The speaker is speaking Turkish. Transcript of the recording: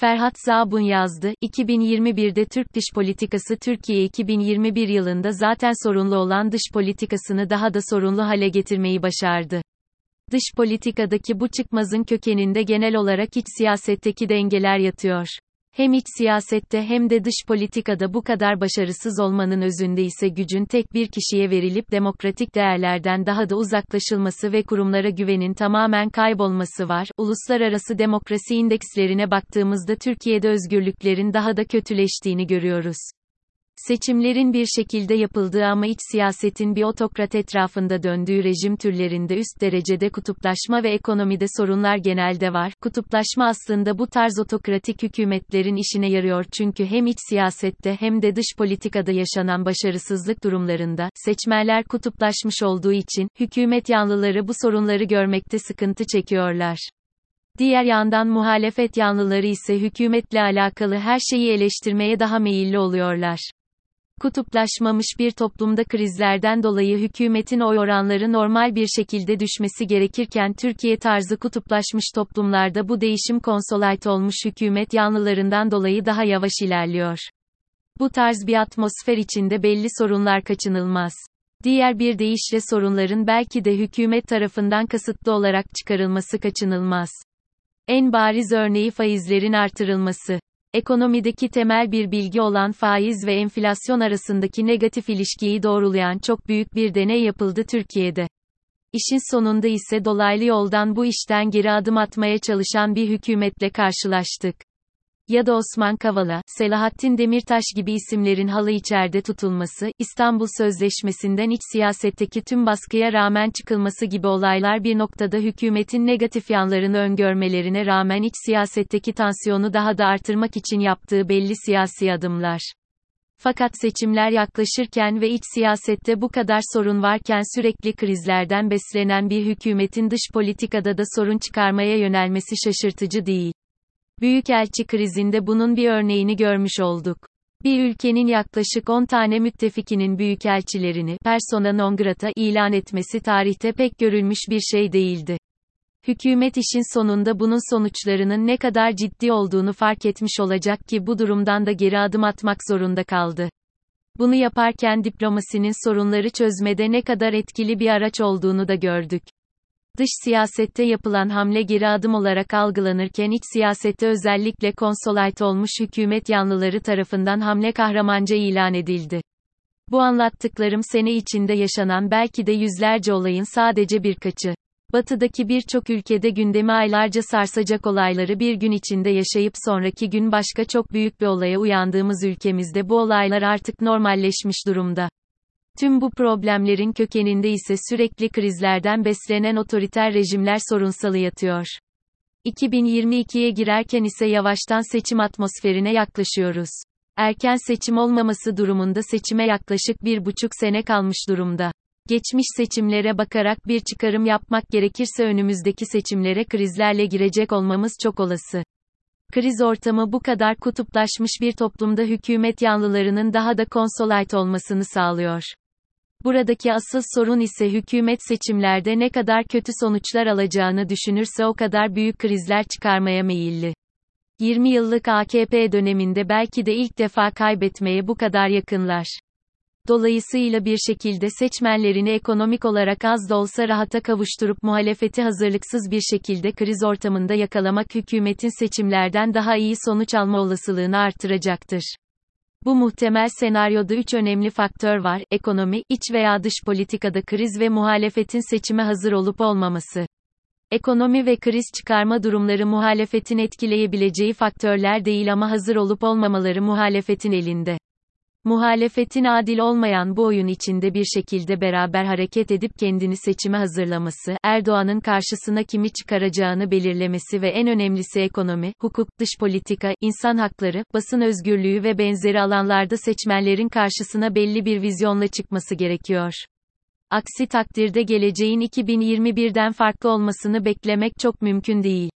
Ferhat Zabun yazdı, 2021'de Türk dış politikası Türkiye 2021 yılında zaten sorunlu olan dış politikasını daha da sorunlu hale getirmeyi başardı. Dış politikadaki bu çıkmazın kökeninde genel olarak iç siyasetteki dengeler yatıyor. Hem iç siyasette hem de dış politikada bu kadar başarısız olmanın özünde ise gücün tek bir kişiye verilip demokratik değerlerden daha da uzaklaşılması ve kurumlara güvenin tamamen kaybolması var. Uluslararası demokrasi indekslerine baktığımızda Türkiye'de özgürlüklerin daha da kötüleştiğini görüyoruz. Seçimlerin bir şekilde yapıldığı ama iç siyasetin bir otokrat etrafında döndüğü rejim türlerinde üst derecede kutuplaşma ve ekonomide sorunlar genelde var. Kutuplaşma aslında bu tarz otokratik hükümetlerin işine yarıyor çünkü hem iç siyasette hem de dış politikada yaşanan başarısızlık durumlarında seçmenler kutuplaşmış olduğu için hükümet yanlıları bu sorunları görmekte sıkıntı çekiyorlar. Diğer yandan muhalefet yanlıları ise hükümetle alakalı her şeyi eleştirmeye daha meyilli oluyorlar. Kutuplaşmamış bir toplumda krizlerden dolayı hükümetin oy oranları normal bir şekilde düşmesi gerekirken Türkiye tarzı kutuplaşmış toplumlarda bu değişim konsolayt olmuş hükümet yanlılarından dolayı daha yavaş ilerliyor. Bu tarz bir atmosfer içinde belli sorunlar kaçınılmaz. Diğer bir deyişle sorunların belki de hükümet tarafından kasıtlı olarak çıkarılması kaçınılmaz. En bariz örneği faizlerin artırılması. Ekonomideki temel bir bilgi olan faiz ve enflasyon arasındaki negatif ilişkiyi doğrulayan çok büyük bir deney yapıldı Türkiye'de. İşin sonunda ise dolaylı yoldan bu işten geri adım atmaya çalışan bir hükümetle karşılaştık ya da Osman Kavala, Selahattin Demirtaş gibi isimlerin halı içeride tutulması, İstanbul Sözleşmesi'nden iç siyasetteki tüm baskıya rağmen çıkılması gibi olaylar bir noktada hükümetin negatif yanlarını öngörmelerine rağmen iç siyasetteki tansiyonu daha da artırmak için yaptığı belli siyasi adımlar. Fakat seçimler yaklaşırken ve iç siyasette bu kadar sorun varken sürekli krizlerden beslenen bir hükümetin dış politikada da sorun çıkarmaya yönelmesi şaşırtıcı değil. Büyükelçi krizinde bunun bir örneğini görmüş olduk. Bir ülkenin yaklaşık 10 tane müttefikinin büyükelçilerini persona non grata ilan etmesi tarihte pek görülmüş bir şey değildi. Hükümet işin sonunda bunun sonuçlarının ne kadar ciddi olduğunu fark etmiş olacak ki bu durumdan da geri adım atmak zorunda kaldı. Bunu yaparken diplomasinin sorunları çözmede ne kadar etkili bir araç olduğunu da gördük. Dış siyasette yapılan hamle geri adım olarak algılanırken iç siyasette özellikle konsolayt olmuş hükümet yanlıları tarafından hamle kahramanca ilan edildi. Bu anlattıklarım sene içinde yaşanan belki de yüzlerce olayın sadece birkaçı. Batıdaki birçok ülkede gündemi aylarca sarsacak olayları bir gün içinde yaşayıp sonraki gün başka çok büyük bir olaya uyandığımız ülkemizde bu olaylar artık normalleşmiş durumda. Tüm bu problemlerin kökeninde ise sürekli krizlerden beslenen otoriter rejimler sorunsalı yatıyor. 2022'ye girerken ise yavaştan seçim atmosferine yaklaşıyoruz. Erken seçim olmaması durumunda seçime yaklaşık bir buçuk sene kalmış durumda. Geçmiş seçimlere bakarak bir çıkarım yapmak gerekirse önümüzdeki seçimlere krizlerle girecek olmamız çok olası. Kriz ortamı bu kadar kutuplaşmış bir toplumda hükümet yanlılarının daha da konsolayt olmasını sağlıyor. Buradaki asıl sorun ise hükümet seçimlerde ne kadar kötü sonuçlar alacağını düşünürse o kadar büyük krizler çıkarmaya meyilli. 20 yıllık AKP döneminde belki de ilk defa kaybetmeye bu kadar yakınlar. Dolayısıyla bir şekilde seçmenlerini ekonomik olarak az da olsa rahata kavuşturup muhalefeti hazırlıksız bir şekilde kriz ortamında yakalamak hükümetin seçimlerden daha iyi sonuç alma olasılığını artıracaktır. Bu muhtemel senaryoda üç önemli faktör var, ekonomi, iç veya dış politikada kriz ve muhalefetin seçime hazır olup olmaması. Ekonomi ve kriz çıkarma durumları muhalefetin etkileyebileceği faktörler değil ama hazır olup olmamaları muhalefetin elinde. Muhalefetin adil olmayan bu oyun içinde bir şekilde beraber hareket edip kendini seçime hazırlaması, Erdoğan'ın karşısına kimi çıkaracağını belirlemesi ve en önemlisi ekonomi, hukuk, dış politika, insan hakları, basın özgürlüğü ve benzeri alanlarda seçmenlerin karşısına belli bir vizyonla çıkması gerekiyor. Aksi takdirde geleceğin 2021'den farklı olmasını beklemek çok mümkün değil.